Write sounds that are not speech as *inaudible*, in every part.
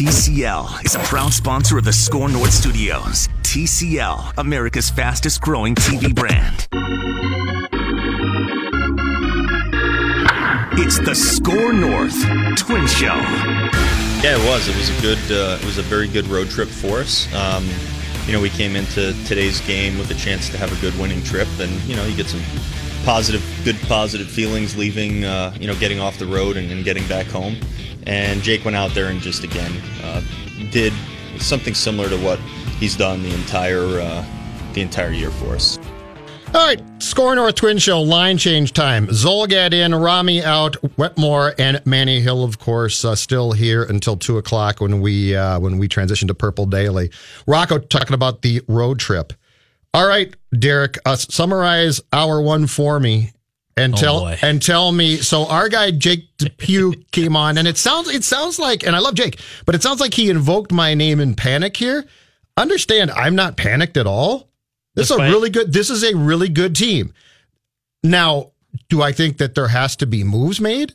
TCL is a proud sponsor of the SKOR North Studios. TCL, America's fastest growing TV brand. It's the SKOR North Twin Show. Yeah, it was. It was a good. Uh, it was a very good road trip for us. Um, you know, we came into today's game with a chance to have a good winning trip, and you know, you get some positive, good positive feelings leaving. Uh, you know, getting off the road and, and, getting back home. And Jake went out there and just again uh, did something similar to what he's done the entire uh, the entire year for us. All right, SKOR North Twin Show line change time. Zulgad in, Rami out, Wetmore and Manny Hill, of course, uh, still here until two o'clock when we uh, when we transition to Purple Daily. Rocco talking about the road trip. All right, Derek, uh, summarize hour one for me and Oh, tell and tell me. So our guy Jake Depew *laughs* came on, and it sounds it sounds like, and I love Jake, but it sounds like he invoked my name in panic here. Understand, I'm not panicked at all. This is a really good. This is a really good team. Now, do I think that there has to be moves made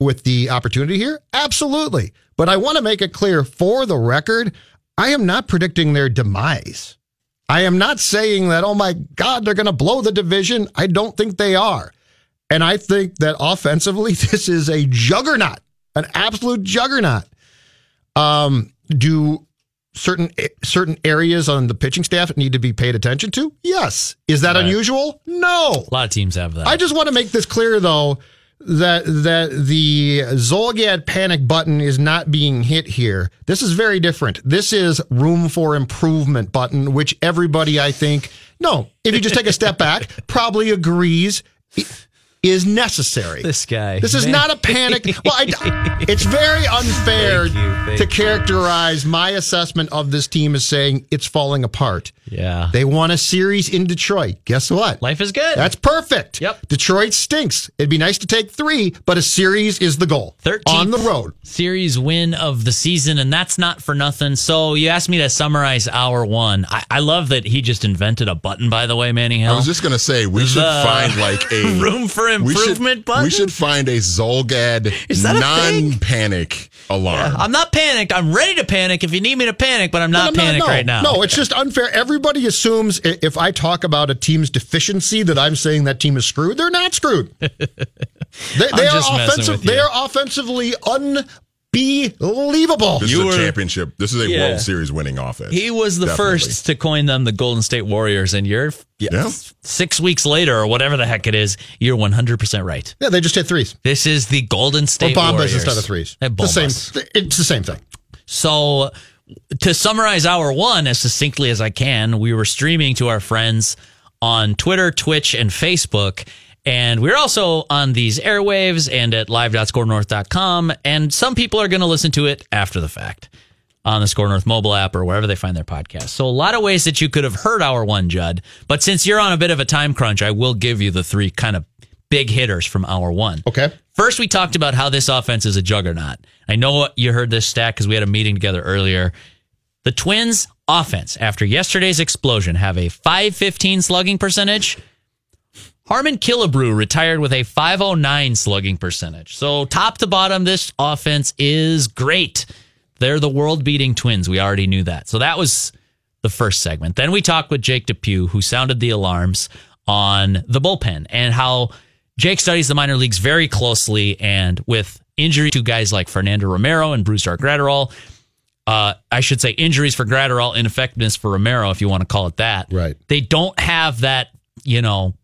with the opportunity here? Absolutely. But I want to make it clear for the record, I am not predicting their demise. I am not saying that, oh my God, they're going to blow the division. I don't think they are. And I think that offensively, *laughs* this is a juggernaut, an absolute juggernaut. Um, do certain certain areas on the pitching staff need to be paid attention to? Yes. Is that Right. unusual? No. A lot of teams have that. I just want to make this clear, though, that that the Zulgad panic button is not being hit here. This is very different. This is room for improvement button, which everybody, I think, no, if you just take a step back, *laughs* probably agrees is necessary. this guy. This is Man. not a panic. Well, I, *laughs* it's very unfair Thank you, thank to you. characterize my assessment of this team as saying it's falling apart. Yeah. They won a series in Detroit. Guess what? Life is good. That's perfect. Yep. Detroit stinks. It'd be nice to take three, but a series is the goal. 13th on the road. series win of the season, and that's not for nothing. So you asked me to summarize hour one. I, I love that he just invented a button. By the way, Manning Hill. I was just gonna say we should find like *laughs* a room for we should- improvement button. We should find a Zulgad Is that a thing? I'm not panicked. I'm ready to panic if you need me to panic, but I'm not No, no, panicked no. right now. No, it's just unfair. Everybody assumes if I talk about a team's deficiency that I'm saying that team is screwed. They're not screwed. *laughs* they they I'm are just offensive. with you. They are offensively unbelievable. this You is a were- championship. This is a Yeah. World Series winning offense. He was the Definitely. first to coin them the Golden State Warriors, and you're Yeah. six weeks later or whatever the heck it is, you're 100% right. Yeah, they just hit threes. This is the Golden Or State bombas Warriors. instead of threes. The same. It's the same thing. So, to summarize hour one as succinctly as I can, we were streaming to our friends on Twitter, Twitch, and Facebook. And we're also on these airwaves and at live.skornorth.com. And some people are going to listen to it after the fact on the SKOR North mobile app or wherever they find their podcast. So, a lot of ways that you could have heard hour one, Judd. But since you're on a bit of a time crunch, I will give you the three kind of big hitters from hour one. Okay. First, we talked about how this offense is a juggernaut. I know you heard this stat because we had a meeting together earlier. The Twins' offense, after yesterday's explosion, have a 515 slugging percentage. Harmon Killebrew retired with a 509 slugging percentage. So, top to bottom, this offense is great. They're the world beating Twins. We already knew that. So, that was the first segment. Then we talked with Jake Depew, who sounded the alarms on the bullpen and how Jake studies the minor leagues very closely. And with injury to guys like Fernando Romero and Brusdar Graterol, uh, I should say injuries for Graterol, ineffectiveness for Romero, if you want to call it that. Right. They don't have that, you know,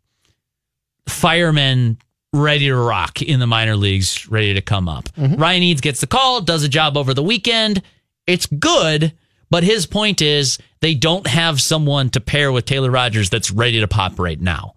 firemen ready to rock in the minor leagues, ready to come up. Mm-hmm. Ryan Eades gets the call, does a job over the weekend. It's good, but his point is they don't have someone to pair with Taylor Rogers that's ready to pop right now.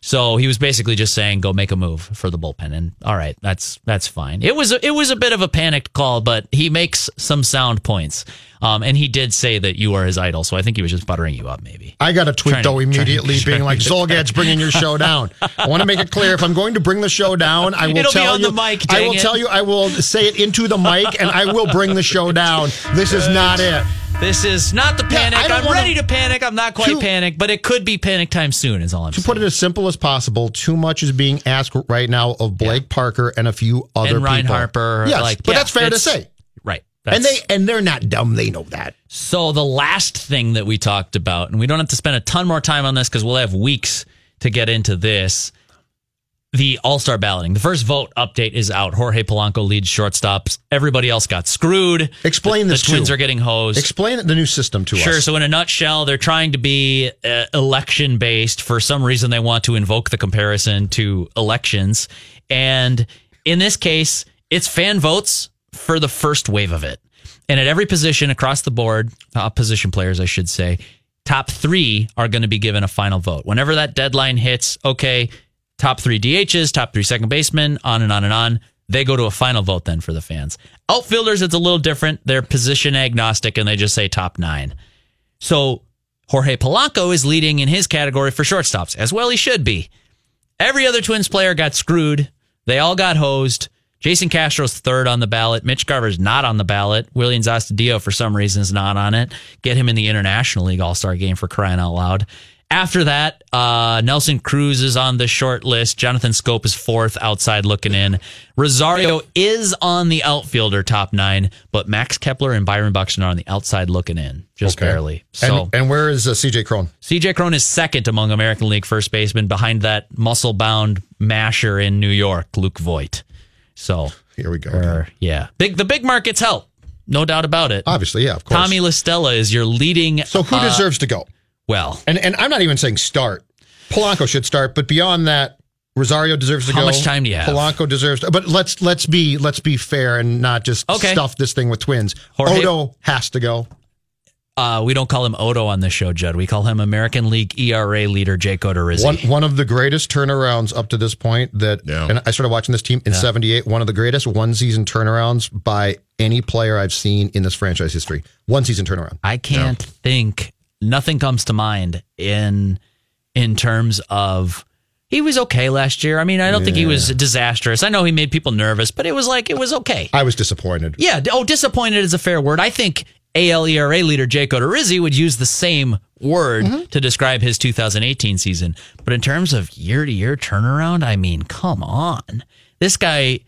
So he was basically just saying, "Go make a move for the bullpen." And all right, that's that's fine. It was a, it was a bit of a panicked call, but he makes some sound points. Um, and he did say that you are his idol, so I think he was just buttering you up, maybe. I got a tweet Trying to- though immediately being like Zulgad's *laughs* bringing your show down. I want to make it clear if I'm going to bring the show down, I will It'll be tell on you the mic, I will it. tell you I will say it into the mic and I will bring the show down. This is not it. This is not the panic. Yeah, I'm ready to panic. I'm not quite To- panicked, but it could be panic time soon. Is all I'm saying. To saying. put it as simple as possible, too much is being asked right now of Blake Parker and a few other and Ryan people. Harper, Yes, like, but yeah, that's fair to say. Right. and they and they're not dumb. They know that. So the last thing that we talked about, and we don't have to spend a ton more time on this because we'll have weeks to get into this. The All Star balloting. The first vote update is out. Jorge Polanco leads shortstops. Everybody else got screwed. Explain the, this The Twins too. are getting hosed. Explain the new system to Sure. us. Sure. So, in a nutshell, they're trying to be uh, election based. For some reason, they want to invoke the comparison to elections. And in this case, it's fan votes for the first wave of it. And at every position across the board, uh, position players, I should say, top three are going to be given a final vote. Whenever that deadline hits, okay, top three DHs, top three second basemen, on and on and on. They go to a final vote then for the fans. Outfielders, it's a little different. They're position agnostic and they just say top nine. So Jorge Polanco is leading in his category for shortstops, as well he should be. Every other Twins player got screwed. They all got hosed. Jason Castro's third on the ballot. Mitch Garver's not on the ballot. William Astudillo, for some reason, is not on it. Get him in the International League All Star game for crying out loud. After that, uh, Nelson Cruz is on the short list. Jonathan Schoop is fourth, outside looking in. Rosario is on the outfielder top nine, but Max Kepler and Byron Buxton are on the outside looking in, just Okay. barely. So and, and where is uh, CJ Cron? CJ Cron is second among American League first basemen behind that muscle bound masher in New York, Luke Voit. So, Here we go. er, yeah. Big the big markets help. No doubt about it. Obviously, yeah, of course. Tommy La Stella is your leading so who uh, deserves to go? Well, And and I'm not even saying start. Polanco should start, but beyond that, Rosario deserves to How go. much time do you have? Polanco deserves. To, but let's let's be let's be fair and not just Okay. stuff this thing with twins. Jorge- Odo has to go. uh, we don't call him Odo on this show, Judd. We call him American League ERA leader Jake Odorizzi. One one of the greatest turnarounds up to this point that Yeah. and I started watching this team in 78, one of the greatest one season turnarounds by any player I've seen in this franchise history. One season turnaround. I can't think nothing comes to mind in in terms of he was okay last year. I mean, I don't think he was disastrous. I know he made people nervous, but it was like it was okay. I was disappointed. Yeah. Oh, disappointed is a fair word. I think ALERA leader Jake Odorizzi would use the same word mm-hmm. to describe his 2018 season. But in terms of year to year turnaround, I mean, come on. This guy,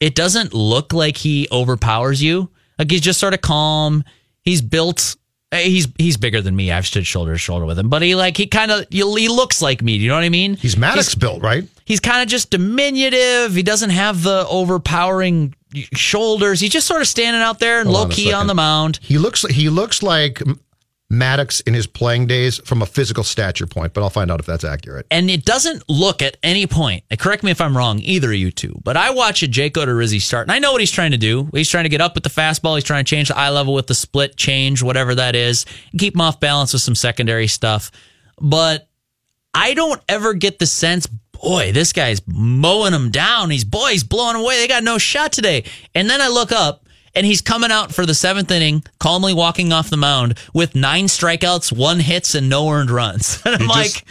it doesn't look like he overpowers you. Like he's just sort of calm. He's built. Eh, He's he's bigger than me. I've stood shoulder to shoulder with him, but he like he kind of he looks like me. Do you know what I mean? He's Maddux built, right? he's kind of just diminutive. He doesn't have the overpowering shoulders. He's just sort of standing out there and Hold low on key on the mound. He looks he looks like Maddux in his playing days from a physical stature point, but I'll find out if that's accurate. And it doesn't look at any point. Correct me if I'm wrong, either of you two. But I watch a Jake Odorizzi start, and I know what he's trying to do. He's trying to get up with the fastball. He's trying to change the eye level with the split change, whatever that is, keep him off balance with some secondary stuff. But I don't ever get the sense, boy, this guy's mowing them down. He's boy, he's blowing away. They got no shot today. And then I look up and he's coming out for the seventh inning, calmly walking off the mound with nine strikeouts, one hits, and no earned runs. *laughs* And I'm He like, just-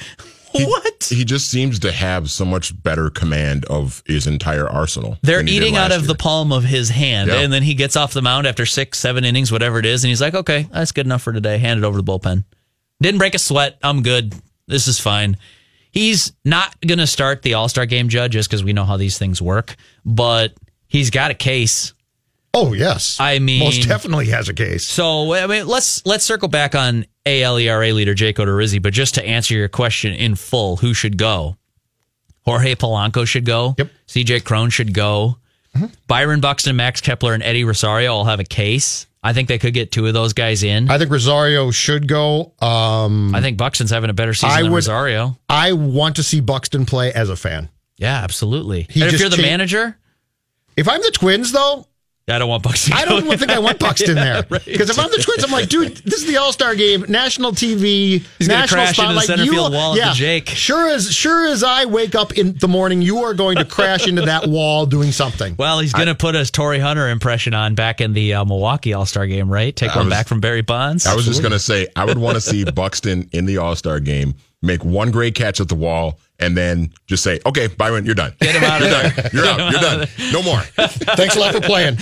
what? He just seems to have so much better command of his entire arsenal. They're he eating out of the palm of his hand, Yeah. and then he gets off the mound after six, seven innings, whatever it is, and he's like, "Okay, that's good enough for today." Hand it over to the bullpen. Didn't break a sweat. I'm good. This is fine. He's not going to start the All Star game, Judge, just because we know how these things work. But he's got a case. Oh yes, I mean- most definitely has a case. So I mean, let's let's circle back on ALERA leader Jake Odorizzi, but just to answer your question in full, who should go? Jorge Polanco should go. Yep. CJ Cron should go. Byron Buxton, Max Kepler, and Eddie Rosario all have a case. I think they could get two of those guys in. I, I think Rosario should go. Um, I think Buxton's having a better season I than would- Rosario. I want to see Buxton play as a fan. Yeah, absolutely. He and if you're the cha- manager, If I'm the Twins, though, I don't want Buxton. I don't even think I want Buxton there. *laughs* right. Because if I'm the Twins, I'm like, dude, this is the All Star game, national TV, He's gonna national crash into the spotlight. center You- field wall of the yeah, Jake. Sure as sure as I wake up in the morning, you are going to crash into that wall doing something. Well, he's going to put a Torii Hunter impression on back in the uh, Milwaukee All Star game, right? Take I one was- back from Barry Bonds. I was just gonna say I would want to see Buxton in the All Star game make one great catch at the wall and then just say, "Okay, Byron, you're done. Get him out you're there. done. You're out. You're done. No more." Thanks a lot for playing.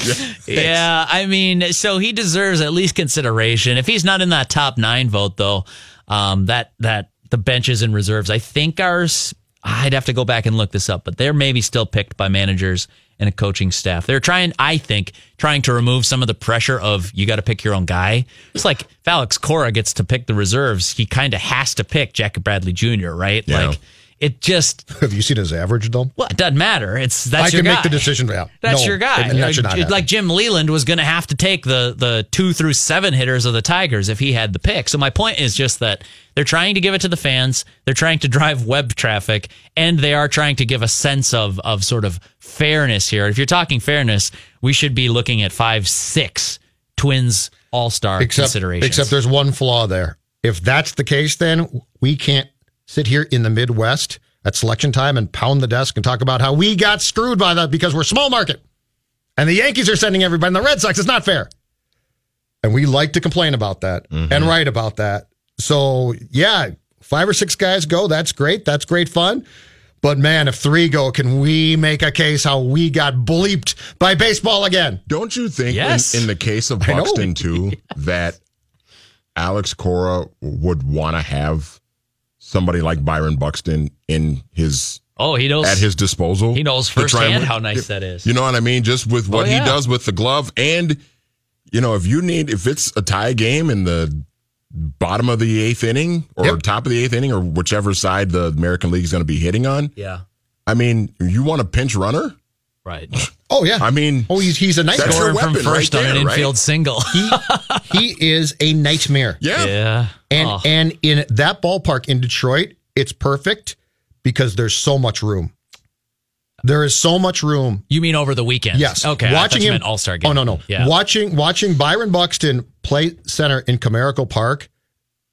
Yeah, I mean, so he deserves at least consideration. If he's not in that top nine vote, though, um, that that the benches and reserves, I think are s- I'd have to go back and look this up, but they're maybe still picked by managers and a coaching staff. They're trying, I think, trying to remove some of the pressure of you got to pick your own guy. It's like if Alex Cora gets to pick the reserves, he kind of has to pick Jackie Bradley Jr., right? Yeah. Like it just, *laughs* Have you seen his average though? well, it doesn't matter. It's that's I your can guy. make the decision. Yeah, That's No, your guy. and that Like- like Jim Leyland was going to have to take the the two through seven hitters of the Tigers if he had the pick. So my point is just that they're trying to give it to the fans. They're trying to drive web traffic, and they are trying to give a sense of of sort of fairness here. If you're talking fairness, we should be looking at five, six Twins All Star considerations. except there's one flaw there. If that's the case, then we can't sit here in the Midwest at selection time and pound the desk and talk about how we got screwed by that because we're small market. And the Yankees are sending everybody, and the Red Sox, it's not fair. And we like to complain about that mm-hmm. and write about that. So, yeah, five or six guys go. That's great. That's great fun. But man, if three go, can we make a case how we got bleeped by baseball again? Don't you think, in- Yes. in, the case of I know. Buxton too, *laughs* that Alex Cora would want to have somebody like Byron Buxton in his oh, he knows at his disposal? he knows to try and firsthand how nice that is. You know what I mean? Just with what Oh, yeah. he does with the glove, and you know, if you need, if it's a tie game in the bottom of the eighth inning or Yep. top of the eighth inning or whichever side the American League is going to be hitting on, yeah, I mean, you want a pinch runner? right. *laughs* Oh, yeah. I mean, oh, he's, he's a nightmare. That's Scoring from first right on an right? infield single. he is a nightmare. yeah. yeah. And Oh. and in that ballpark in Detroit, it's perfect because there's so much room. There is so much room. You mean over the weekend? Yes. Okay. Watching him All Star game. Oh no no. Yeah. Watching watching Byron Buxton play center in Comerica Park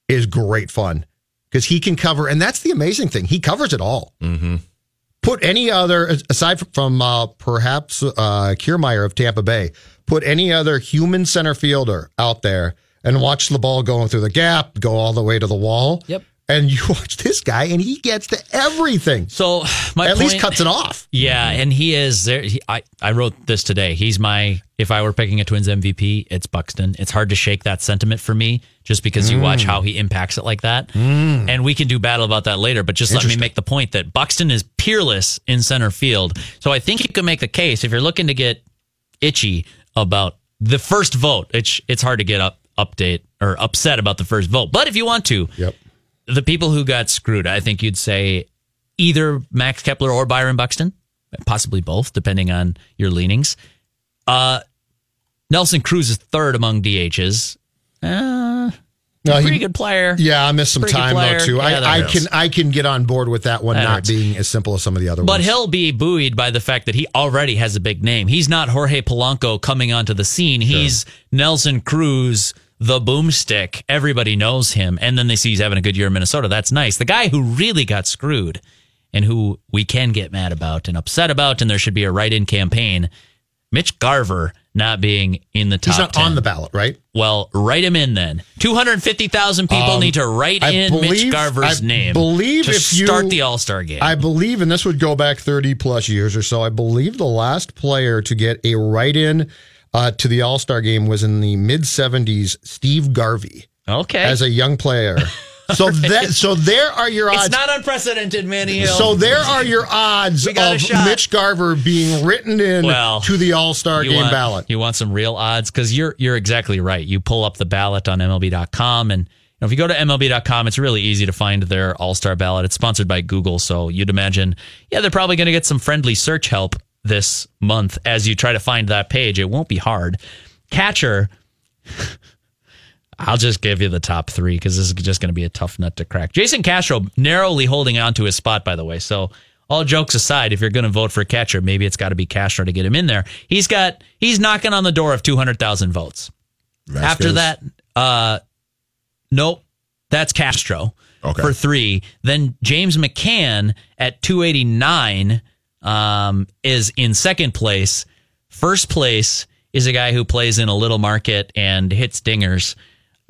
is great fun because he can cover, and that's the amazing thing. He covers it all. Mm-hmm. Put any other aside from uh, perhaps uh, Kiermaier of Tampa Bay. Put any other human center fielder out there and watch the ball going through the gap, go all the way to the wall. Yep. And you *laughs* watch this guy, and he gets to everything. So my At point, least cuts it off. Yeah, and he is there. He, I I wrote this today. He's my if I were picking a Twins MVP, it's Buxton. It's hard to shake that sentiment for me just because you Mm. watch how he impacts it like that. And we can do battle about that later. But just let me make the point that Buxton is peerless in center field. So I think you could make the case if you're looking to get itchy about the first vote. It's it's hard to get up update or upset about the first vote. But if you want to, Yep. The people who got screwed, I think you'd say either Max Kepler or Byron Buxton, possibly both, depending on your leanings. Uh, Nelson Cruz is third among DHs. Uh, No, he- pretty good player. Yeah, I missed some Pretty time though too. Yeah, I, I can I can get on board with that one That not hurts. being as simple as some of the other But ones. But he'll be buoyed by the fact that he already has a big name. He's not Jorge Polanco coming onto the scene. He's Nelson Cruz, the boomstick. Everybody knows him. And then they see he's having a good year in Minnesota. That's nice. The guy who really got screwed and who we can get mad about and upset about, and there should be a write in campaign, Mitch Garver not being in the top He's not 10. on the ballot, right? Well, write him in then. 250,000 people need to write Um, I in Mitch Garver's I name believe to if you- start the All Star game. I believe, and this would go back 30 plus years or so. I believe the last player to get a write in uh, to the All Star game was in the mid 70s, Steve Garvey, okay. as a young player. *laughs* So that so there are your odds. It's not unprecedented, Manny Hill. so there are your odds We got a of. Mitch Garver being written in Well, to the All Star game want, ballot. You want some real odds because you're you're exactly right. You pull up the ballot on MLB.com, and you know, if you go to MLB.com, it's really easy to find their All Star ballot. It's sponsored by Google, so you'd imagine, yeah, they're probably going to get some friendly search help this month as you try to find that page. It won't be hard. Catcher. *laughs* I'll just give you the top three because this is just going to be a tough nut to crack. Jason Castro narrowly holding on to his spot, by the way. So, all jokes aside, if you're going to vote for a catcher, maybe it's got to be Castro to get him in there. He's got he's knocking on the door of 200,000 votes. After that, uh, nope, that's Castro Okay. for three. Then James McCann at 289 um, is in second place. First place is a guy who plays in a little market and hits dingers.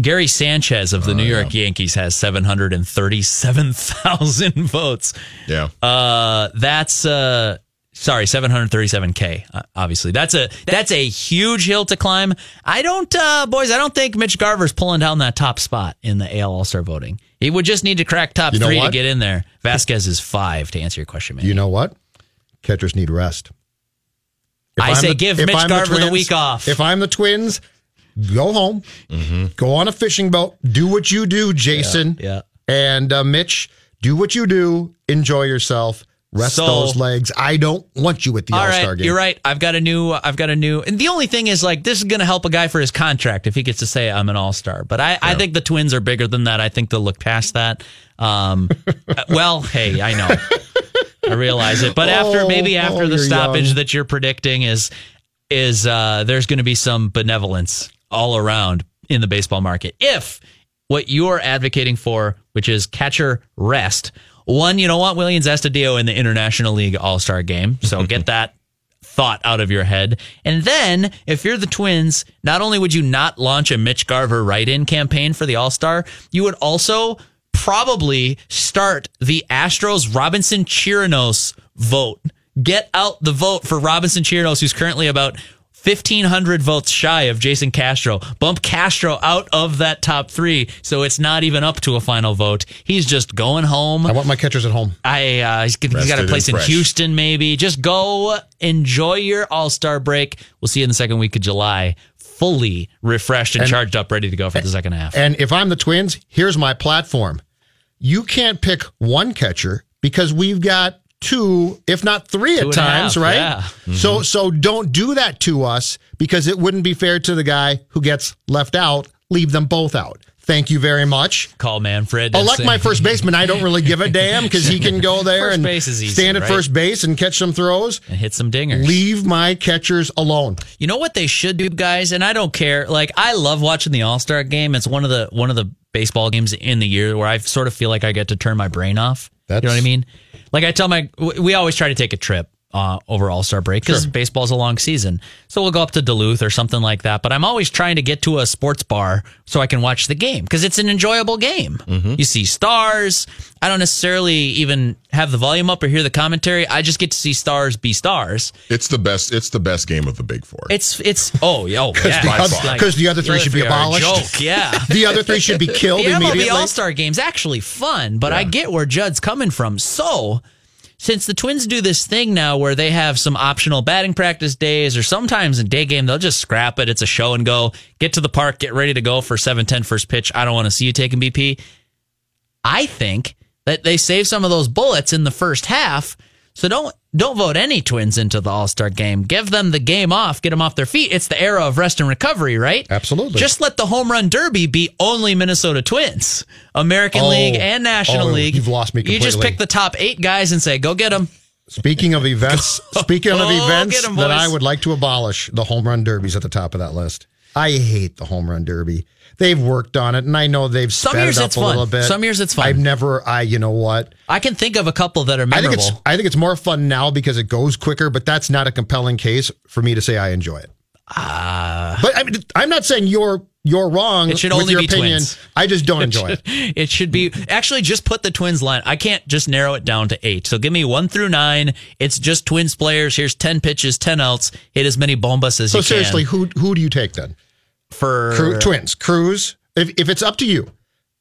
Gary Sanchez of the New York Yankees has 737,000 *laughs* votes. yeah. Uh, that's uh, Sorry, 737k. Uh, obviously, that's a that's a huge hill to climb. I don't, uh, boys. I don't think Mitch Garver's pulling down that top spot in the AL All Star voting. He would just need to crack top You know three to get in there. Vasquez is five. To answer your question, man. You know what? Catchers need rest. If I I'm say give Mitch Garver the Twins- week off. If I'm the Twins, go home, Mm-hmm. go on a fishing boat, do what you do, Jason. yeah. And uh, Mitch, do what you do. Enjoy yourself. Rest So- those legs. I don't want you at the All All right, Star game. you're right. I've got a new. I've got a new. And the only thing is, like, this is going to help a guy for his contract if he gets to say I'm an All Star. But I, I think the Twins are bigger than that. I think they'll look past that. Um, *laughs* well, hey, I know. I realize it. But after Oh, maybe after oh, the stoppage young. that you're predicting is is uh, there's going to be some benevolence all around in the baseball market. If what you're advocating for, which is catcher rest, one, you know what, Willians Astudillo in the International League All Star game, so *laughs* get that thought out of your head. And then, if you're the Twins, not only would you not launch a Mitch Garver write in campaign for the All Star, you would also probably start the Astros Robinson Chirinos vote. Get out the vote for Robinson Chirinos, who's currently about 1,500 votes shy of Jason Castro. Bump Castro out of that top three, so it's not even up to a final vote. He's just going home. I want my catchers at home. I uh, he's, he's got a place in fresh. Houston, maybe. Just go enjoy your All Star break. We'll see you in the second week of July, fully refreshed and, charged up, ready to go for the second half. And if I'm the Twins, here's my platform. You can't pick one catcher because we've got two, if not three Two at times, half, right? yeah. So mm-hmm. so don't do that to us because it wouldn't be fair to the guy who gets left out. Leave them both out. Thank you very much. Call Manfred. Oh, Elect say- my first baseman. I don't really give a *laughs* damn because he can go there First and base is easy, stand at right? first base and catch some throws. and hit some dingers. Leave my catchers alone. You know what they should do, guys, and I don't care. Like I love watching the All Star game. It's one of the one of the baseball games in the year where I sort of feel like I get to turn my brain off. you know what I mean? Like I tell my, we always try to take a trip uh, over All Star break because baseball's a long season. So we'll go up to Duluth or something like that. But I'm always trying to get to a sports bar so I can watch the game because it's an enjoyable game. You see stars. I don't necessarily even have the volume up or hear the commentary. I just get to see stars be stars. It's the best. It's the best game of the Big Four. It's it's oh yo yeah by Because far. because the other three should be abolished. Joke, yeah. *laughs* The other three should be killed The immediately. All Star Game's actually fun, but I get where Judd's coming from. So, since the Twins do this thing now where they have some optional batting practice days, or sometimes in day game, they'll just scrap it. It's a show and go. Get to the park, get ready to go for 7 10 first pitch. I don't want to see you taking BP. I think that they save some of those bullets in the first half. So don't don't vote any twins into the All Star game. Give them the game off. Get them off their feet. It's the era of rest and recovery, right? Absolutely. Just let the home run derby be only Minnesota Twins, American Oh. League and National Oh, League. you've lost me completely. You just pick the top eight guys and say, "Go get them." Speaking of events, *laughs* speaking of events get 'em, that I would like to abolish, the home run derby's at the top of that list. I hate the home run derby. They've worked on it, and I know they've Some sped years it up it's a fun. little bit. Some years it's fun. I've never. I. You know what? I can think of a couple that are I think memorable. it's. I think it's more fun now because it goes quicker. But that's not a compelling case for me to say I enjoy it. Ah, but I mean, I'm not saying you're you're wrong. It should with only your be opinion. twins. I just don't *laughs* enjoy it. it should be actually just put the twins line. I can't just narrow it down to eight. So give me one through nine. It's just twins players. Here's ten pitches, ten outs. Hit as many bombas as So you can. So seriously, who who do you take then? For Cru- twins, Cruz. If if it's up to you,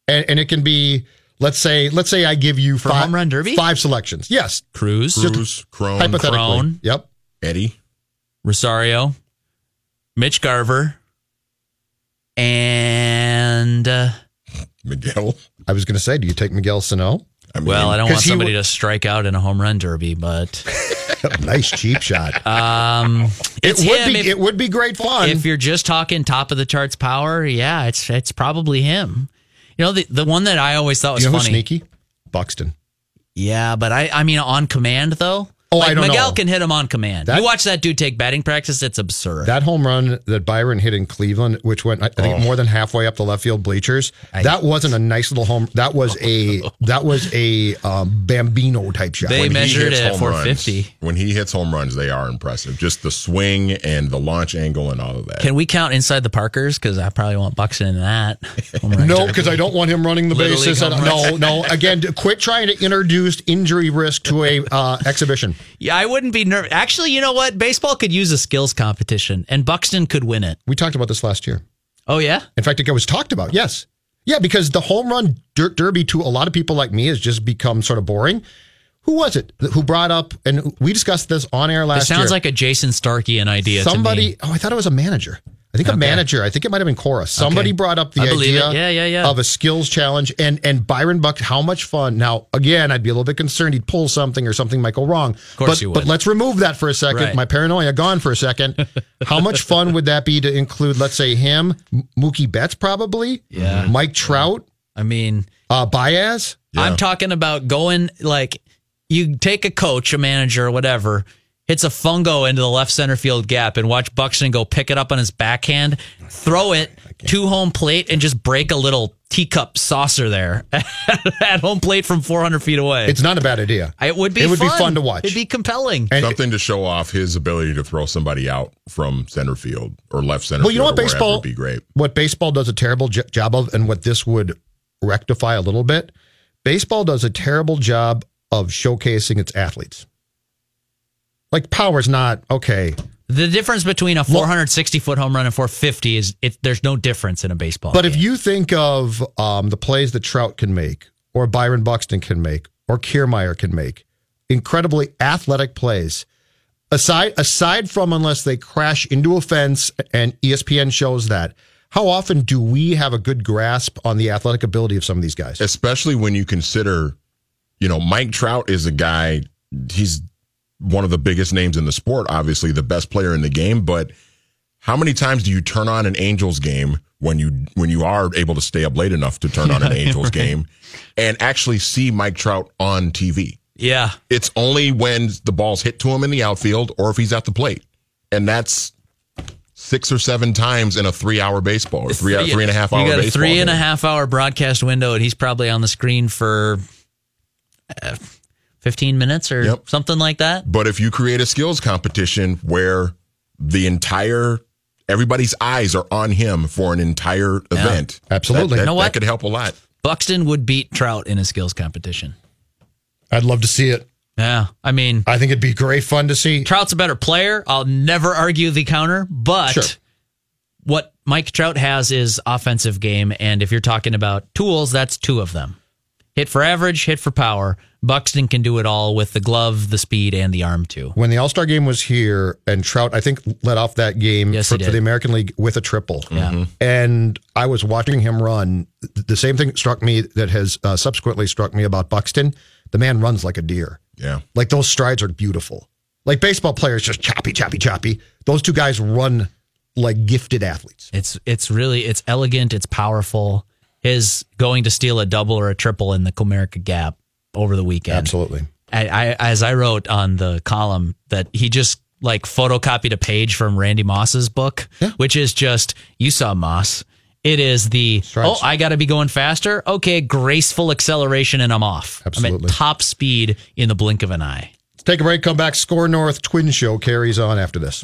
and, and it can be, let's say, let's say I give you For five, home run derby? five selections. Yes, Cruz, Cruz, Cron, hypothetically. Cron. Yep. Eddie. Rosario, Mitch Garver, and uh, Miguel. I was going to say, do you take Miguel Sano? I mean, well, I don't want somebody w- to strike out in a home run derby, but *laughs* nice cheap shot. um, it would be if, it would be great fun. if you're just talking top of the charts power, yeah, it's it's probably him. You know, the the one that I always thought was you know funny. sneaky? Buxton. Yeah, but I I mean on command though. Oh, like I don't know. Miguel know. can hit him on command. That- you watch that dude take batting practice; it's absurd. That home run that Byron hit in Cleveland, which went I Oh. think more than halfway up the left field bleachers, that wasn't a nice little home. That was a *laughs* that was a um, Bambino type shot. They when he measured hits it at home runs- 450. When he hits home runs, they are impressive. Just the swing and the launch angle and all of that. Can we count inside the Parkers? Because I probably want Buxton in that. *laughs* No, because I don't want him running the Little bases. League no, no. Again, quit trying to introduce injury risk to a uh, *laughs* exhibition. Yeah, I wouldn't be nervous. Actually, you know what? Baseball could use a skills competition, and Buxton could win it. We talked about this last year. Oh yeah, In fact, it was talked about. Yes. Yeah, because the home run dirt derby to a lot of people like me has just become sort of boring. Who was it who brought up, and we discussed this on air it last year? sounds like a Jason Starkian idea. to somebody me. oh i thought it was a manager i think a manager i think it might have been cora somebody Okay. brought up the idea. Yeah, yeah, yeah. of a skills challenge and and byron buck how much fun now again i'd be a little bit concerned he'd pull something or something might go wrong of course but, you would. but let's remove that for a second Right. my paranoia gone for a second how much fun would that be to include let's say him M- mookie betts probably Yeah. mike trout I mean, uh baez I'm talking about going like you take a coach, a manager, or whatever, hits a fungo into the left center field gap and watch Buxton go pick it up on his backhand, throw it to home plate, and just break a little teacup saucer there *laughs* at home plate from 400 feet away. it's not a bad idea it would be it would be fun. fun to watch. It'd be compelling. And- Something to show off his ability to throw somebody out from center field or left center Well, you know what baseball would be great. What baseball does a terrible j- job of, and what this would rectify a little bit. Baseball does a terrible job of showcasing its athletes. Like power's not okay. the difference between a 460 foot home run and 450 is it, there's no difference in a baseball. But if you think of um, the plays that Trout can make, or Byron Buxton can make, or Kiermaier can make, incredibly athletic plays. Aside aside from unless they crash into a fence, and ESPN shows that. How often do we have a good grasp on the athletic ability of some of these guys? especially when you consider, you know, Mike Trout is a guy, he's one of the biggest names in the sport, obviously the best player in the game, but how many times do you turn on an Angels game when you when you are able to stay up late enough to turn on an *laughs* Angels game and actually see Mike Trout on TV? yeah, It's only when the ball's hit to him in the outfield or if he's at the plate. And that's six or seven times in a three hour baseball or three, three and a half hour You got a three and a half hour broadcast window, and he's probably on the screen for uh, 15 minutes or Yep. something like that. But if you create a skills competition where the entire everybody's eyes are on him for an entire event, Absolutely. that, that, You know what? that could help a lot. Buxton would beat Trout in a skills competition. I'd love to see it. Yeah, I mean, I think it'd be great fun to see. Trout's a better player. I'll never argue the counter, but Sure. what Mike Trout has is offensive game, and if you're talking about tools, that's two of them. Hit for average, hit for power. Buxton can do it all with the glove, the speed, and the arm too. When the All Star game was here, and Trout, I think, led off that game Yes, for, for the American League with a triple. Yeah. And I was watching him run. The same thing struck me that has uh, subsequently struck me about Buxton. The man runs like a deer. Yeah. Like those strides are beautiful. Like baseball players just choppy, choppy, choppy. Those two guys run like gifted athletes. It's it's really it's elegant, it's powerful. His going to steal a double or a triple in the Comerica Gap over the weekend. Absolutely. I, I as I wrote on the column that he just like photocopied a page from Randy Moss's book, which is just you saw Moss. It is the oh I got to be going faster. Okay, graceful acceleration and I'm off. I'm at top speed in the blink of an eye. Let's take a break, come back. SKOR North Twin Show carries on after this.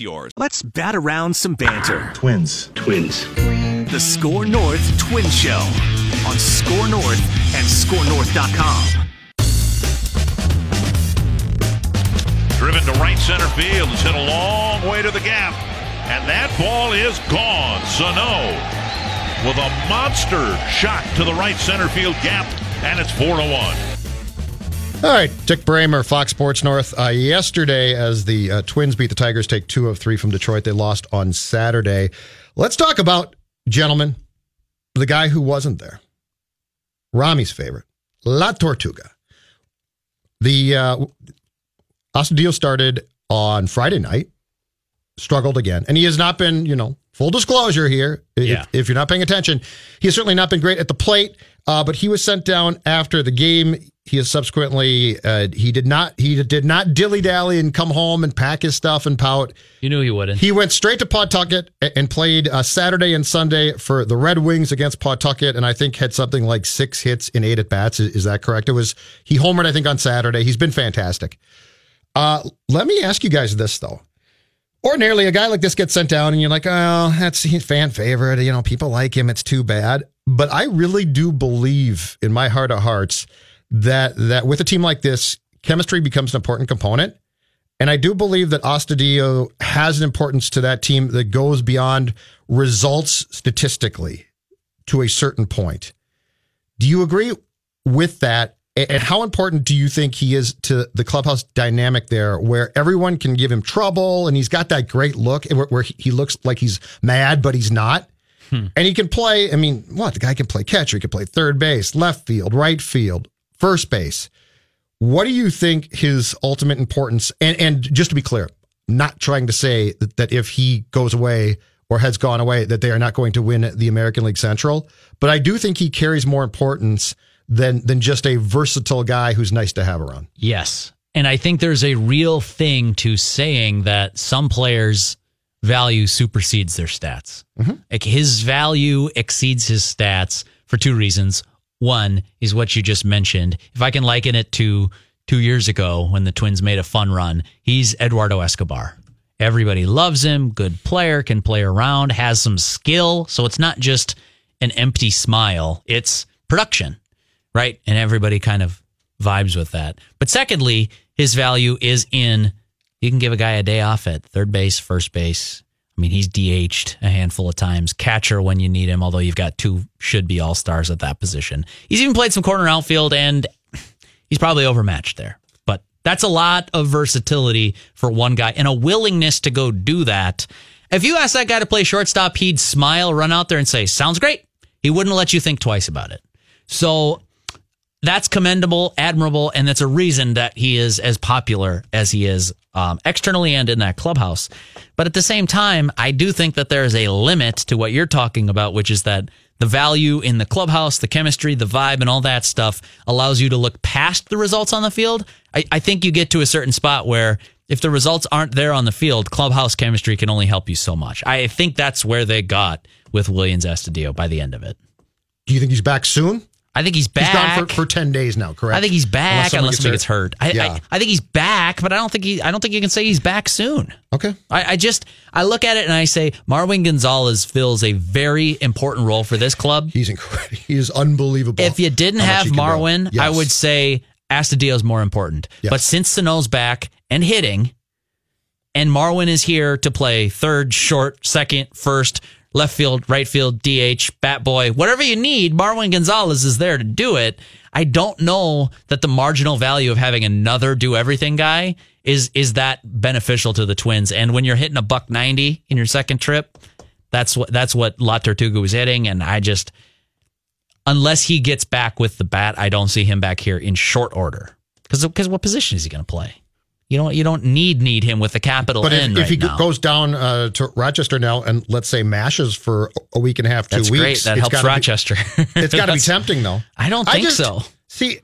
yours. Let's bat around some banter. Twins. Twins. The SKOR North Twin Show on SKOR North and SKORNorth.com. Driven to right center field. It's hit a long way to the gap. And that ball is gone. Sano with a monster shot to the right center field gap. And it's 4 to 1. All right, Dick Bremer, Fox Sports North. Uh, yesterday, as the uh, Twins beat the Tigers, take two of three from Detroit, they lost on Saturday. Let's talk about, gentlemen, the guy who wasn't there. Rami's favorite, La Tortuga. The uh, Astudillo started on Friday night, struggled again, and he has not been, you know, full disclosure here. If, Yeah. if you're not paying attention, he has certainly not been great at the plate. Uh, but he was sent down after the game he has subsequently uh, he did not he did not dilly dally and come home and pack his stuff and pout. You knew he wouldn't. He went straight to Pawtucket and played uh, Saturday and Sunday for the Red Wings against Pawtucket, and I think had something like six hits in eight at bats. Is, is that correct? It was he homered I think on Saturday. He's been fantastic. Uh, let me ask you guys this though. Ordinarily, a guy like this gets sent down, and you're like, "Oh, that's a fan favorite. You know, people like him. It's too bad." But I really do believe, in my heart of hearts, that that with a team like this, chemistry becomes an important component. And I do believe that Astudillo has an importance to that team that goes beyond results statistically to a certain point. Do you agree with that? And how important do you think he is to the clubhouse dynamic there, where everyone can give him trouble and he's got that great look where, where he looks like he's mad, but he's not? Hmm. And he can play, I mean, what? The guy can play catcher, he can play third base, left field, right field, first base. What do you think his ultimate importance? And and just to be clear, not trying to say that, that if he goes away or has gone away that they are not going to win the American League Central, but I do think he carries more importance than than just a versatile guy who's nice to have around. Yes. And I think there's a real thing to saying that some players' value supersedes their stats. Mm-hmm. Like his value exceeds his stats for two reasons. One is what you just mentioned. If I can liken it to two years ago when the Twins made a fun run, he's Eduardo Escobar. Everybody loves him, good player, can play around, has some skill. So it's not just an empty smile, it's production right? And everybody kind of vibes with that. But secondly, his value is in you can give a guy a day off at third base, first base. I mean, he's DH'd a handful of times, catcher when you need him, although you've got two should be all stars at that position. He's even played some corner outfield and he's probably overmatched there. But that's a lot of versatility for one guy and a willingness to go do that. If you ask that guy to play shortstop, he'd smile, run out there and say, Sounds great. He wouldn't let you think twice about it. So that's commendable, admirable, and that's a reason that he is as popular as he is um, externally and in that clubhouse. But at the same time, I do think that there is a limit to what you're talking about, which is that the value in the clubhouse, the chemistry, the vibe, and all that stuff allows you to look past the results on the field. I, I think you get to a certain spot where if the results aren't there on the field, clubhouse chemistry can only help you so much. I think that's where they got with Willians Astudillo by the end of it. Do you think he's back soon? I think he's back. He's gone for, for ten days now, correct? I think he's back unless, somebody gets hurt. I, Yeah. I, I think he's back, but I don't think he. I don't think you can say he's back soon. okay. I, I just I look at it and I say Marwin Gonzalez fills a very important role for this club. He's incredible. *laughs* He is unbelievable. If you didn't have he can do. Marwin, I would say Astudillo's more important. Yes. But since Sano's back and hitting, and Marwin is here to play third, short, second, first, left field, right field, DH, bat boy, whatever you need, Marwin Gonzalez is there to do it. I don't know that the marginal value of having another do everything guy is is that beneficial to the Twins. And when you're hitting a buck ninety in your second trip, that's what that's what La Tortuga was hitting, and I just unless he gets back with the bat, I don't see him back here in short order. Because because what position is he going to play? You don't you don't need need him with the capital But N if, if right he now. goes down uh, to Rochester now and let's say mashes for a week and a half, two That's weeks, great. That helps gotta be- Rochester. *laughs* it's got to be tempting, though. I don't I think just- so. See,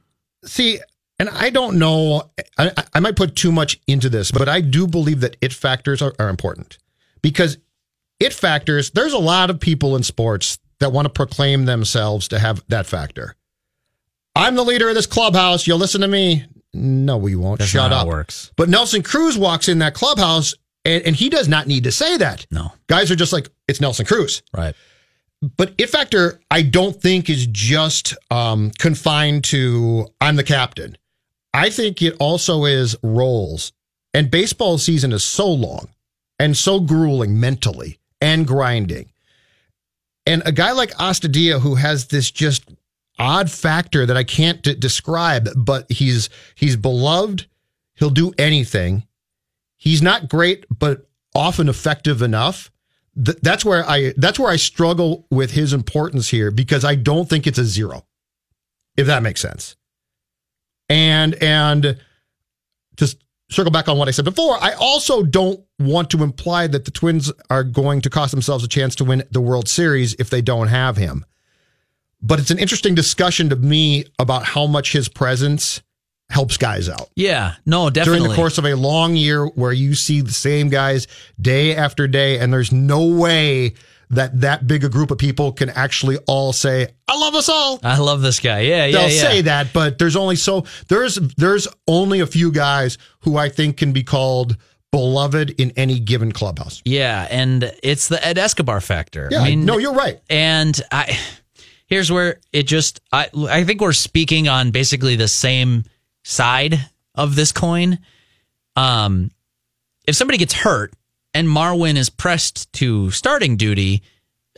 see, and I don't know. I, I- I might put too much into this, but I do believe that it factors are, are important because it factors. There's a lot of people in sports that want to proclaim themselves to have that factor. I'm the leader of this clubhouse. You'll listen to me. No, we won't. That's Shut up. works. But Nelson Cruz walks in that clubhouse, and, and he does not need to say that. No. Guys are just like, it's Nelson Cruz. Right. But it factor, I don't think is just um, confined to I'm the captain. I think it also is roles. And baseball season is so long and so grueling mentally and grinding. And a guy like Astudillo, who has this just odd factor that I can't d- describe, but he's he's beloved. He'll do anything. He's not great, but often effective enough. Th- that's where I that's where I struggle with his importance here because I don't think it's a zero, if that makes sense. And and just circle back on what I said before, I also don't want to imply that the Twins are going to cost themselves a chance to win the World Series if they don't have him. But it's an interesting discussion to me about how much his presence helps guys out. Yeah, no, definitely. During the course of a long year where you see the same guys day after day, and there's no way that that big a group of people can actually all say, I love us all. I love this guy. Yeah, yeah, They'll yeah. say that, but there's only so there's there's only a few guys who I think can be called beloved in any given clubhouse. Yeah, and it's the Ed Escobar factor. Yeah, I mean, no, you're right. and I here's where it just I I think we're speaking on basically the same side of this coin. Um, if somebody gets hurt and Marwin is pressed to starting duty,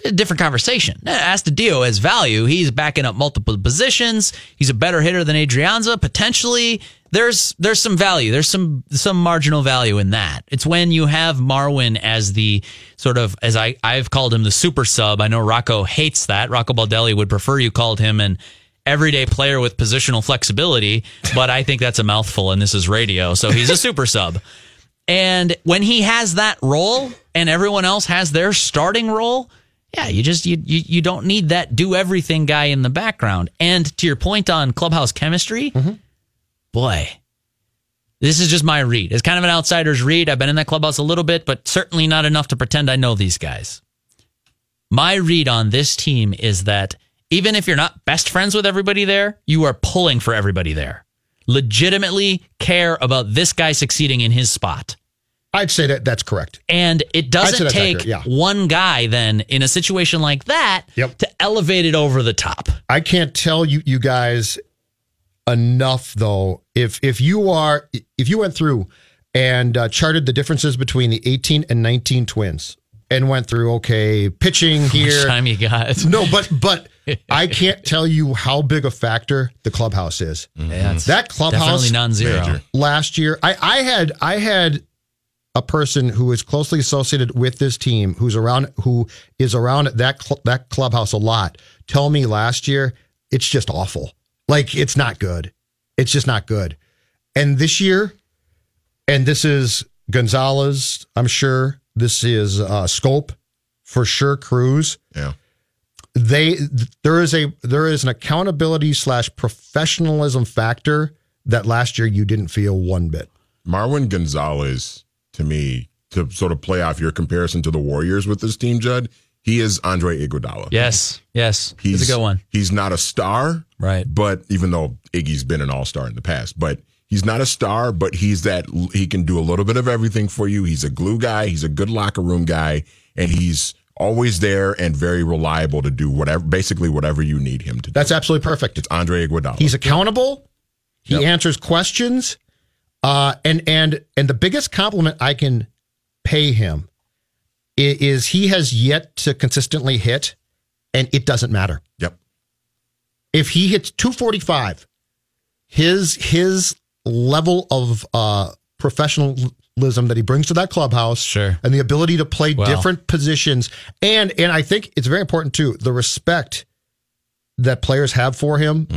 a different conversation. Astudillo has value. He's backing up multiple positions. He's a better hitter than Adrianza. Potentially, there's there's some value. There's some some marginal value in that. It's when you have Marwin as the sort of as I I've called him the super sub. I know Rocco hates that. Rocco Baldelli would prefer you called him an everyday player with positional flexibility, but I think that's a mouthful and this is radio. So he's a super sub. And when he has that role and everyone else has their starting role, yeah, you just you, you you don't need that do everything guy in the background. And to your point on clubhouse chemistry, mm-hmm. Boy, this is just my read. It's kind of an outsider's read. I've been in that clubhouse a little bit, but certainly not enough to pretend I know these guys. My read on this team is that even if you're not best friends with everybody there, you are pulling for everybody there. Legitimately care about this guy succeeding in his spot. I'd say that that's correct. And it doesn't take accurate, yeah. one guy then in a situation like that Yep. to elevate it over the top. I can't tell you you guys enough though. If if you are if you went through and uh, charted the differences between the 18 and 19 twins and went through okay pitching Which here time you got? no but *laughs* but I can't tell you how big a factor the clubhouse is. Yeah, it's That clubhouse definitely non-zero. Major. last year I I had I had a person who is closely associated with this team who's around who is around that cl- that clubhouse a lot tell me last year it's just awful like it's not good. It's just not good. And this year and this is Gonzalez I'm sure. This is uh Schoop for sure Cruz. Yeah. they there is a there is an accountability slash professionalism factor that last year you didn't feel one bit. Marwin Gonzalez, to me, to sort of play off your comparison to the Warriors with this team, Judd, he is Andre Iguodala. Yes, yes, He's it's a good one. He's not a star, Right. but even though Iggy's been an all star in the past, but he's not a star, but he's that he can do a little bit of everything for you. He's a glue guy, he's a good locker room guy, and he's always there and very reliable to do whatever, basically whatever you need him to do. that's absolutely perfect It's Andre Iguodala. He's accountable. He Yep. answers questions. Uh, and and and the biggest compliment I can pay him i- is he has yet to consistently hit, and it doesn't matter yep. if he hits 245. His his level of uh, professionalism that he brings to that clubhouse, Sure. and the ability to play different positions, and and I think it's very important too. The respect that players have for him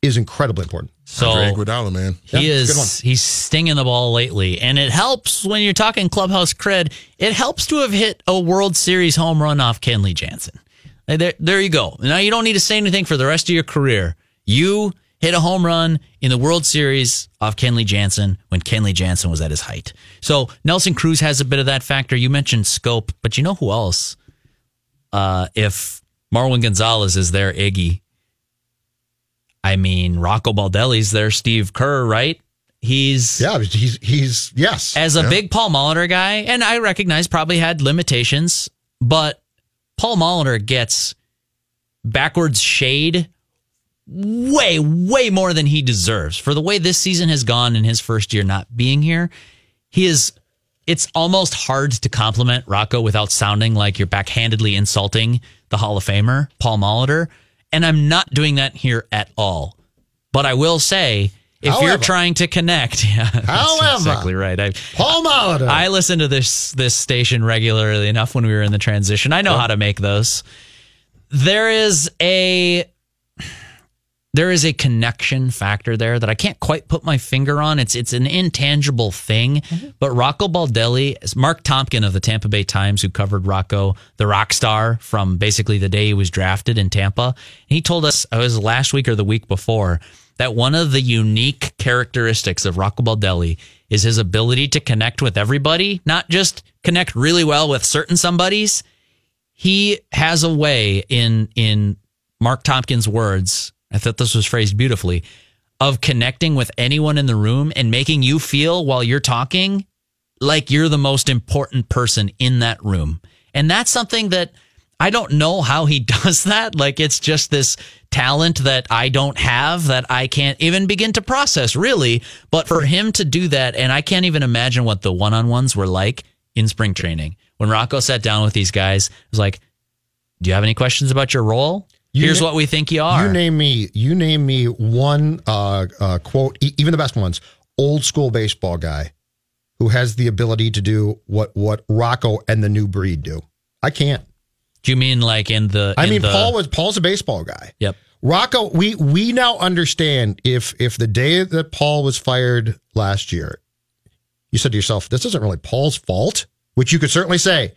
is incredibly important. So Andre Iguodala, man. he Yeah, it's a good one. is he's stinging the ball lately, and it helps when you're talking clubhouse cred. It helps to have hit a World Series home run off Kenley Jansen. There, there you go. Now you don't need to say anything for the rest of your career. You hit a home run in the World Series off Kenley Jansen when Kenley Jansen was at his height. So Nelson Cruz has a bit of that factor. You mentioned Schoop, but you know who else? Uh, if Marwin Gonzalez is there, Iggy. I mean, Rocco Baldelli's there, Steve Kerr, right? He's Yeah, he's he's yes. as a big Paul Molitor guy, and I recognize probably had limitations, but Paul Molitor gets backwards shade way, way more than he deserves for the way this season has gone in his first year not being here. He is. It's almost hard to compliment Rocco without sounding like you're backhandedly insulting the Hall of Famer Paul Molitor, and I'm not doing that here at all. But I will say, if you're trying to connect, *laughs* yeah, that's However. exactly right. I, Paul Molitor. I listen to this this station regularly enough when we were in the transition. I know how to make those. There is a there is a connection factor there that I can't quite put my finger on. It's it's an intangible thing. Mm-hmm. But Rocco Baldelli, Marc Topkin of the Tampa Bay Times, who covered Rocco, the rock star from basically the day he was drafted in Tampa, he told us it was last week or the week before that one of the unique characteristics of Rocco Baldelli is his ability to connect with everybody, not just connect really well with certain somebodies. He has a way in in Marc Topkin's words, I thought this was phrased beautifully, of connecting with anyone in the room and making you feel while you're talking like you're the most important person in that room. And that's something that I don't know how he *laughs* does that. Like it's just this talent that I don't have that I can't even begin to process really. But for him to do that, and I can't even imagine what the one on ones were like in spring training. When Rocco sat down with these guys, it was like, Do you have any questions about your role? You Here's na- what we think you are. You name me. You name me one uh, uh, quote, e- even the best ones. Old school baseball guy who has the ability to do what what Rocco and the new breed do. I can't. Do you mean like in the? I in mean, the- Paul was Paul's a baseball guy. Yep. Rocco, we we now understand if if the day that Paul was fired last year, you said to yourself, "This isn't really Paul's fault," which you could certainly say.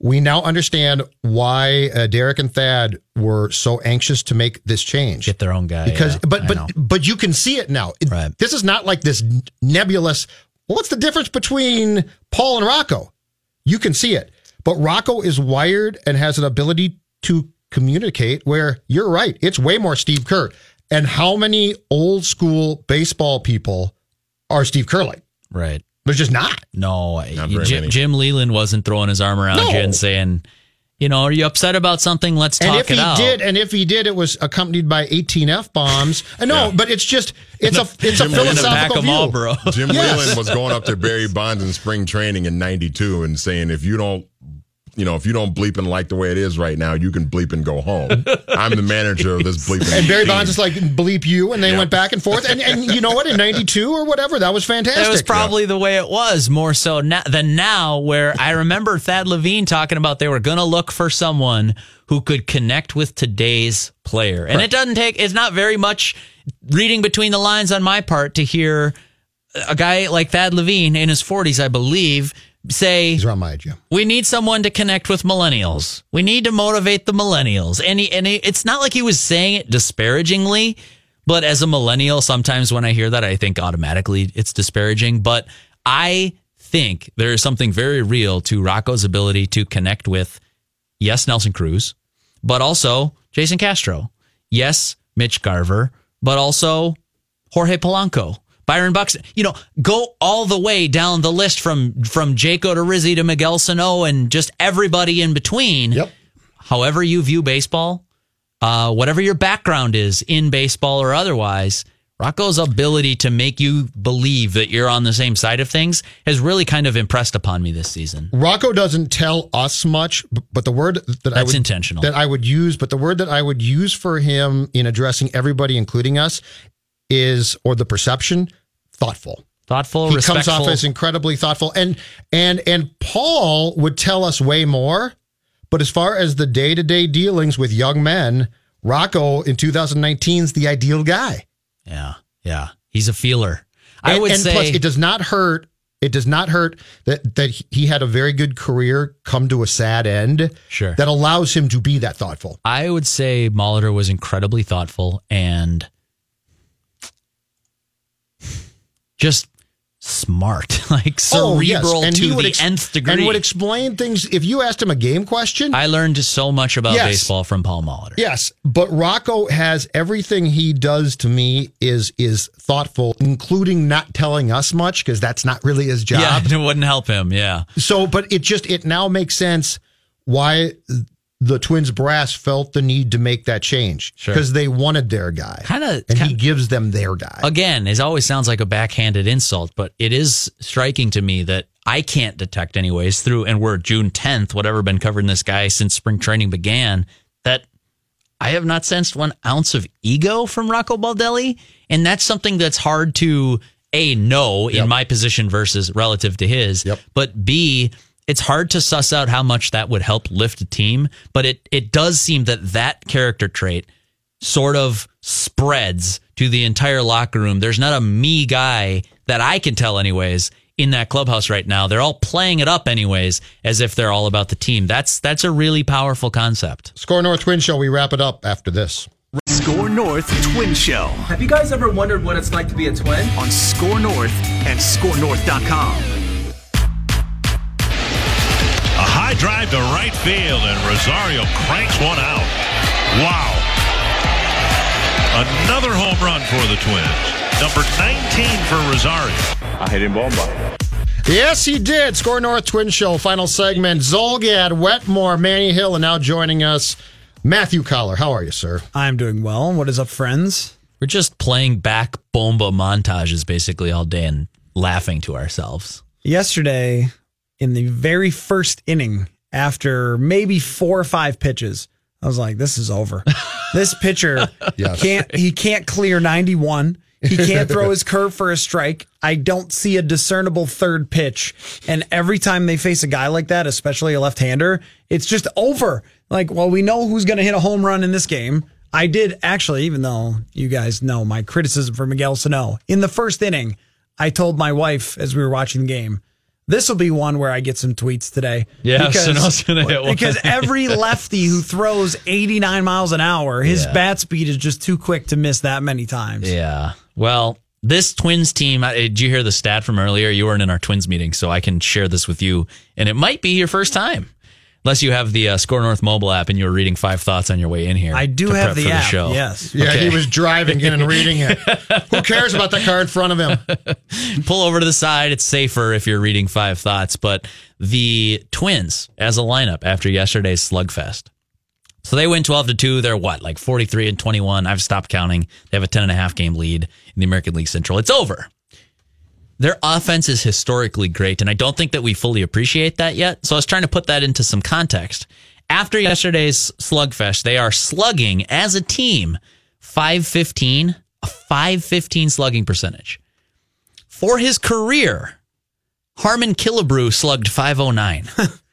We now understand why uh, Derek and Thad were so anxious to make this change Get their own guy. because yeah, but but but you can see it now. It- Right. This is not like this nebulous. Well, what's the difference between Paul and Rocco? You can see it, but Rocco is wired and has an ability to communicate. Where you're right, it's way more Steve Kerr. And how many old school baseball people are Steve Kerr like? right. There's just not. No, Not Jim. Jim Leyland wasn't throwing his arm around No. you and saying, you know, are you upset about something? Let's talk And talk if it he out. did, and if he did, it was accompanied by 18 f bombs. Uh, no, but it's just it's a it's a Jim Leyland a philosophical view. Marlboro. Jim Yes. Leyland was going up to Barry Bonds in spring training in '92 and saying, "If you don't, you know, if you don't bleep and like the way it is right now, you can bleep and go home." *laughs* I'm the manager of this bleep. And Barry team. Bonds is like bleep you, and they Yeah. went back and forth. And and you know what? In '92 or whatever, that was fantastic. That was probably the way it was more so na- than now, where I remember Thad Levine talking about they were going to look for someone who could connect with today's player. And it doesn't take, it's not very much reading between the lines on my part to hear a guy like Thad Levine in his 40s, I believe, say, He's around my age. Yeah. we need someone to connect with millennials. We need to motivate the millennials. And, he, and he, it's not like he was saying it disparagingly, but as a millennial, sometimes when I hear that, I think automatically it's disparaging. But I think there is something very real to Rocco's ability to connect with, yes, Nelson Cruz, but also Jason Castro. Yes, Mitch Garver, but also Jorge Polanco, Byron Buxton. You know, go all the way down the list from from Jake Odorizzi to Miguel Sano and just everybody in between. Yep. However you view baseball, uh, whatever your background is in baseball or otherwise, Rocco's ability to make you believe that you're on the same side of things has really kind of impressed upon me this season. Rocco doesn't tell us much, but the word that I That's would intentional. that I would use, but the word that I would use for him in addressing everybody, including us, is or the perception thoughtful. Thoughtful, he respectful. comes off as incredibly thoughtful and and and paul would tell us way more but as far as the day-to-day dealings with young men rocco in 2019 is the ideal guy yeah, yeah. He's a feeler. I and, would and say plus it does not hurt it does not hurt that that he had a very good career come to a sad end Sure. that allows him to be that thoughtful I would say Molitor was incredibly thoughtful and just smart, *laughs* like Oh, yes. cerebral And he to would the ex- nth degree. and would explain things if you asked him a game question I learned so much about Yes. baseball from Paul Molitor. Yes, but Rocco has everything he does to me is is thoughtful, including not telling us much because that's not really his *laughs* job. Yeah, it wouldn't help him. Yeah. So, but it just it now makes sense why the Twins brass felt the need to make that change Sure. because they wanted their guy, Kinda- and he kinda- gives them their guy. Again, it always sounds like a backhanded insult, but it is striking to me that I can't detect, anyways, through, and we're June 10th, whatever, been covering this guy since spring training began, that I have not sensed one ounce of ego from Rocco Baldelli. And that's something that's hard to, A, know in my position versus relative to his, Yep. but B, it's hard to suss out how much that would help lift a team. But it, it does seem that that character trait sort of spreads to the entire locker room. There's not a me guy that I can tell, anyways, in that clubhouse right now. They're all playing it up, anyways, as if they're all about the team. That's that's a really powerful concept. SKOR North Twin Show. We wrap it up after this. SKOR North Twin Show Have you guys ever wondered what it's like to be a twin? on SKOR North and SKORNorth.com. drive to right field, and Rosario cranks one out. Wow. Another home run for the Twins. Number 19 for Rosario. I hit him bomba. Yes, he did. SKOR North Twin Show, final segment. Zulgad, Wetmore, Manny Hill, and now joining us, Matthew Coller. How are you, sir? I'm doing well. What is up, friends? We're just playing back bomba montages basically all day and laughing to ourselves. Yesterday, in the very first inning, after maybe four or five pitches, I was like, "This is over. *laughs* this pitcher Yes. can't. He can't clear 91. He can't throw his curve for a strike. I don't see a discernible third pitch. And every time they face a guy like that, especially a left-hander, it's just over. Like, well, we know who's going to hit a home run in this game. I did actually, even though you guys know my criticism for Miguel Sano in the first inning, I told my wife as we were watching the game, this will be one where I get some tweets today. Yeah, Sano's gonna hit one. Because every *laughs* lefty who throws 89 miles an hour, his Yeah. bat speed is just too quick to miss that many times. Yeah. Well, this Twins team, did you hear the stat from earlier? You weren't in our Twins meeting, so I can share this with you. And it might be your first time. Unless you have the uh, SKOR North mobile app and you were reading five thoughts on your way in here. I do have the for app. show. Yes. Yeah, Okay. he was driving in and reading it. *laughs* Who cares about the car in front of him? *laughs* Pull over to the side. It's safer if you're reading five thoughts. But the Twins as a lineup after yesterday's slugfest. So they win 12 to 2. They're what, like 43 and 21? I've stopped counting. They have a 10 and a half game lead in the American League Central. It's over. Their offense is historically great, and I don't think that we fully appreciate that yet. So I was trying to put that into some context. After yesterday's slugfest, they are slugging as a team 515, a 515 slugging percentage. For his career, Harmon Killebrew slugged 509. *laughs*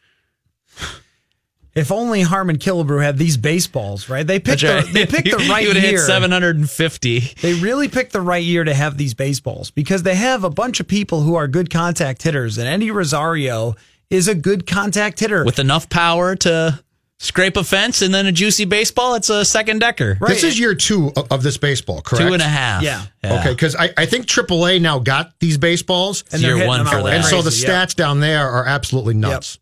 If only Harmon Killebrew had these baseballs, right? They picked the, they *laughs* picked the He- right he would year. hit 750. They really picked the right year to have these baseballs because they have a bunch of people who are good contact hitters, and Eddie Rosario is a good contact hitter. with enough power to scrape a fence and then a juicy baseball. It's a second decker. Right. This is year two of, of this baseball, correct? Two and a half. Yeah. Okay, because I, I think AAA now got these baseballs. And year one for that. And so the crazy, yeah. stats down there are absolutely nuts.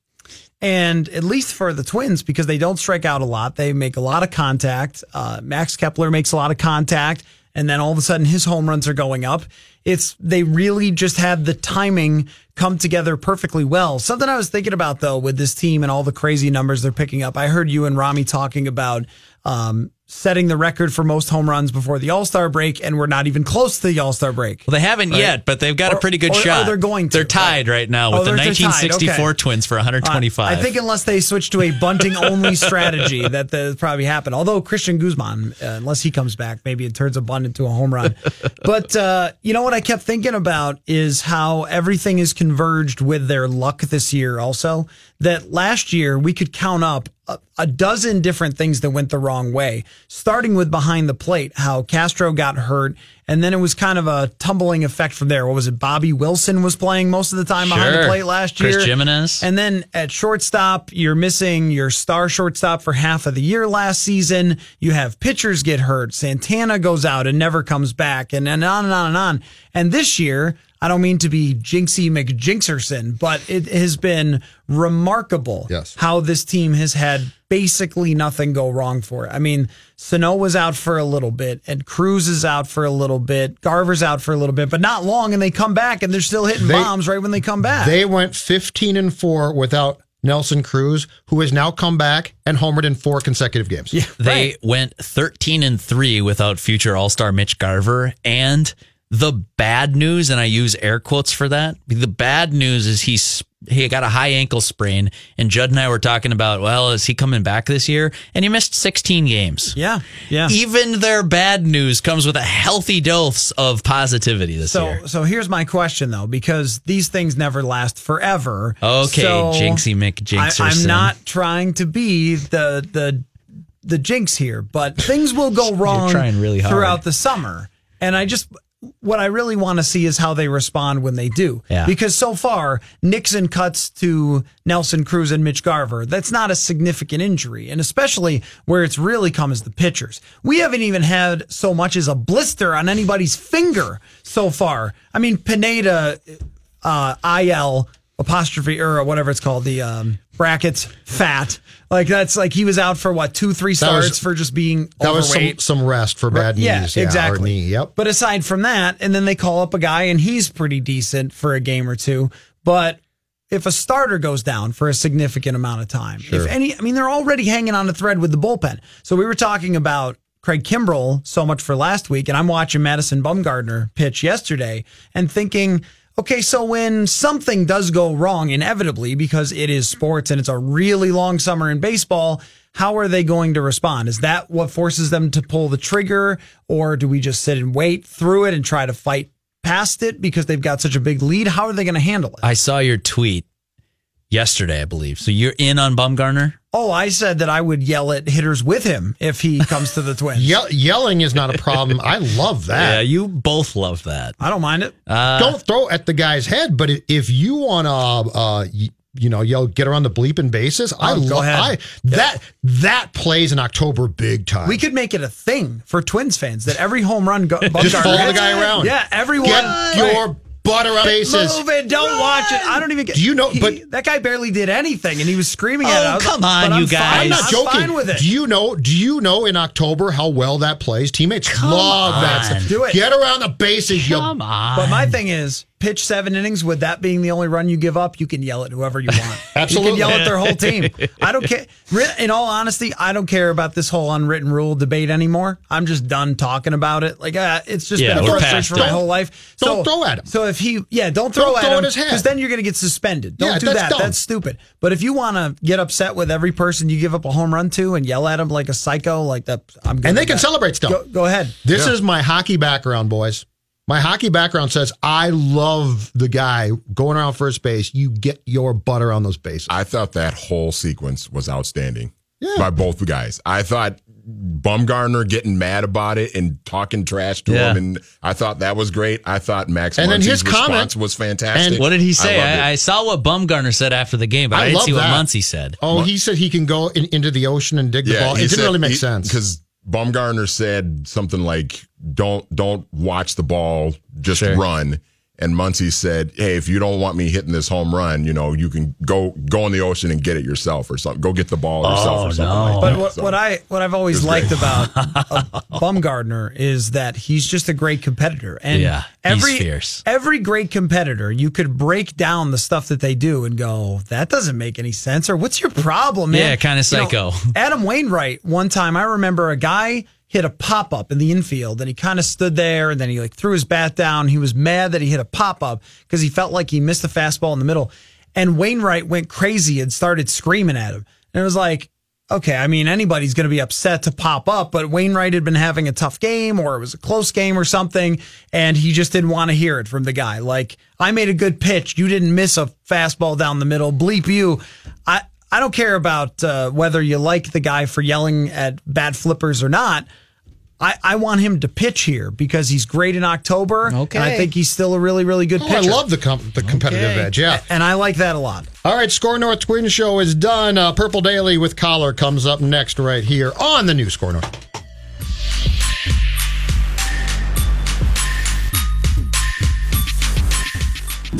And at least for the Twins, because they don't strike out a lot, they make a lot of contact. Uh, Max Kepler makes a lot of contact, and then all of a sudden his home runs are going up. It's they really just had the timing come together perfectly well. Something I was thinking about though with this team and all the crazy numbers they're picking up. I heard you and Rami talking about um, setting the record for most home runs before the All Star break, and we're not even close to the All Star break. Well, they haven't yet, but they've got a pretty good or- or shot. they're going to, They're tied right, now Oh, with the they're tied, 1964 okay. Twins for 125. I think unless they switch to a bunting only *laughs* strategy, that that probably happen. Although Cristian Guzman, uh, unless he comes back, maybe it turns a bunt into a home run. *laughs* but uh, you know what I kept thinking about is how everything is converged with their luck this year. Also, that last year we could count up a dozen different things that went the wrong way, starting with behind the plate, how Castro got hurt. And then it was kind of a tumbling effect from there. What was it? Bobby Wilson was playing most of the time behind the plate last year. Chris. Gimenez. And then at shortstop, you're missing your star shortstop for half of the year last season. You have pitchers get hurt. Santana goes out and never comes back, and, and on and on and on. And this year, I don't mean to be Jinxie McJinxerson, but it has been remarkable Yes. how this team has had basically nothing go wrong for it. I mean, Sano was out for a little bit, and Cruz is out for a little bit, Garver's out for a little bit, but not long, and they come back and they're still hitting They- bombs right when they come back. They went 15 and 4 without Nelson Cruz, who has now come back and homered in four consecutive games. Yeah. They went 13 and 3 without future All Star Mitch Garver. And the bad news, and I use air quotes for that, the bad news is he's. He got a high ankle sprain, and Judd and I were talking about, well, is he coming back this year? And he missed 16 games. yeah, yeah. Even their bad news comes with a healthy dose of positivity this So, year. so here's my question though, because these things never last forever. Okay, So Jinxie McJinxerson. I, I'm not trying to be the the the jinx here, but things will go *laughs* wrong trying really hard. throughout the summer. And I just what I really want to see is how they respond when they do. Yeah. Because so far, Nixon cuts to Nelson Cruz and Mitch Garver. That's not a significant injury. And especially where it's really come as the pitchers. We haven't even had so much as a blister on anybody's finger so far. I mean, Pineda, uh, IL apostrophe or whatever it's called, the um, brackets fat. Like that's like he was out for what two, three That was- starts for just being That was some, some rest for bad yeah, knees. Yeah, exactly. Or knee. Yep. But aside from that, and then they call up a guy and he's pretty decent for a game or two. But if a starter goes down for a significant amount of time, if any, I mean, they're already hanging on a thread with the bullpen. So we were talking about Craig Kimbrel so much for last week, and I'm watching Madison Bumgarner pitch yesterday and thinking, okay, so when something does go wrong, inevitably, because it is sports and it's a really long summer in baseball, how are they going to respond? Is that what forces them to pull the trigger, or do we just sit and wait through it and try to fight past it because they've got such a big lead? How are they going to handle it? I saw your tweet yesterday, I believe. So you're in on Bumgarner? Oh, I said that I would yell at hitters with him if he *laughs* comes to the Twins. Ye- yelling is not a problem. I love *laughs* that. Yeah, you both love that. I don't mind it. Don't throw at the guy's head, but if you want to, uh, y- you know, yell, get around the bleeping bases. I Oh, love ahead. I that that plays in October big time. We could make it a thing for Twins fans that every home run go, *laughs* Bumgarner just follow the guy around. Yeah, everyone. get Right. your butt around bases. Move it, don't watch it. I don't even get. Do you know- he- but- that guy barely did anything, and he was screaming at. Oh, I was come on, you I'm fine. guys. I'm not joking. fine with it. Do you know? Do you know in October how well that plays? Teammates love that on. stuff. Do it. Get around the bases. you Come on. But my thing is, pitch seven innings with that being the only run you give up, you can yell at whoever you want. Absolutely. *laughs* You can yell at their whole team. I don't care. In all honesty, I don't care about this whole unwritten rule debate anymore. I'm just done talking about it. Like, uh, it's just Yeah, been a frustration past for my whole life. So don't throw at him. So if he, yeah, don't throw Don't at throw him because then you're going to get suspended. Don't Yeah, do that's that. dumb. That's stupid. But if you want to get upset with every person you give up a home run to and yell at him like a psycho, like that, I'm And they can that. celebrate stuff. Go, go ahead. This is my hockey background, boys. My hockey background says I love the guy going around first base. You get your butter on those bases. I thought that whole sequence was outstanding by both guys. I thought Bumgarner getting mad about it and talking trash to Yeah. him, and I thought that was great. I thought Max And then Muncy's his comment- was fantastic. and what did he say? I I. I, saw what Bumgarner said after the game, but I, I didn't love see what. Muncy said. Oh, he said he can go in, into the ocean and dig the ball. It didn't really make he- sense. because Bumgarner said something like, "Don't don't watch the ball, just Sure. run." And Muncy said, "Hey, if you don't want me hitting this home run, you know, you can go go in the ocean and get it yourself, or something. Go get the ball yourself, Oh, or something no. like But that." what, So- what I what I've always liked great. about *laughs* Bumgarner is that he's just a great competitor, and Yeah, he's every fierce. every great competitor, you could break down the stuff that they do and go, that doesn't make any sense, or what's your problem, man? Yeah, kinda You know, psycho. Adam Wainwright, one time I remember a guy hit a pop up in the infield and he kind of stood there and then he like threw his bat down. He was mad that he hit a pop up because he felt like he missed the fastball in the middle. And Wainwright went crazy and started screaming at him. And it was like, okay, I mean, anybody's going to be upset to pop up, but Wainwright had been having a tough game or it was a close game or something. And he just didn't want to hear it from the guy. Like, I made a good pitch. You didn't miss a fastball down the middle. Bleep you. I, I don't care about uh, whether you like the guy for yelling at bad flippers or not. I, I want him to pitch here because he's great in October. Okay. And I think he's still a really, really good Oh, pitcher. I love the com- the competitive Okay. edge. Yeah. And I like that a lot. All right, SKOR North Twin Show is done. Uh, Purple Daily with Coller comes up next right here on the new SKOR North.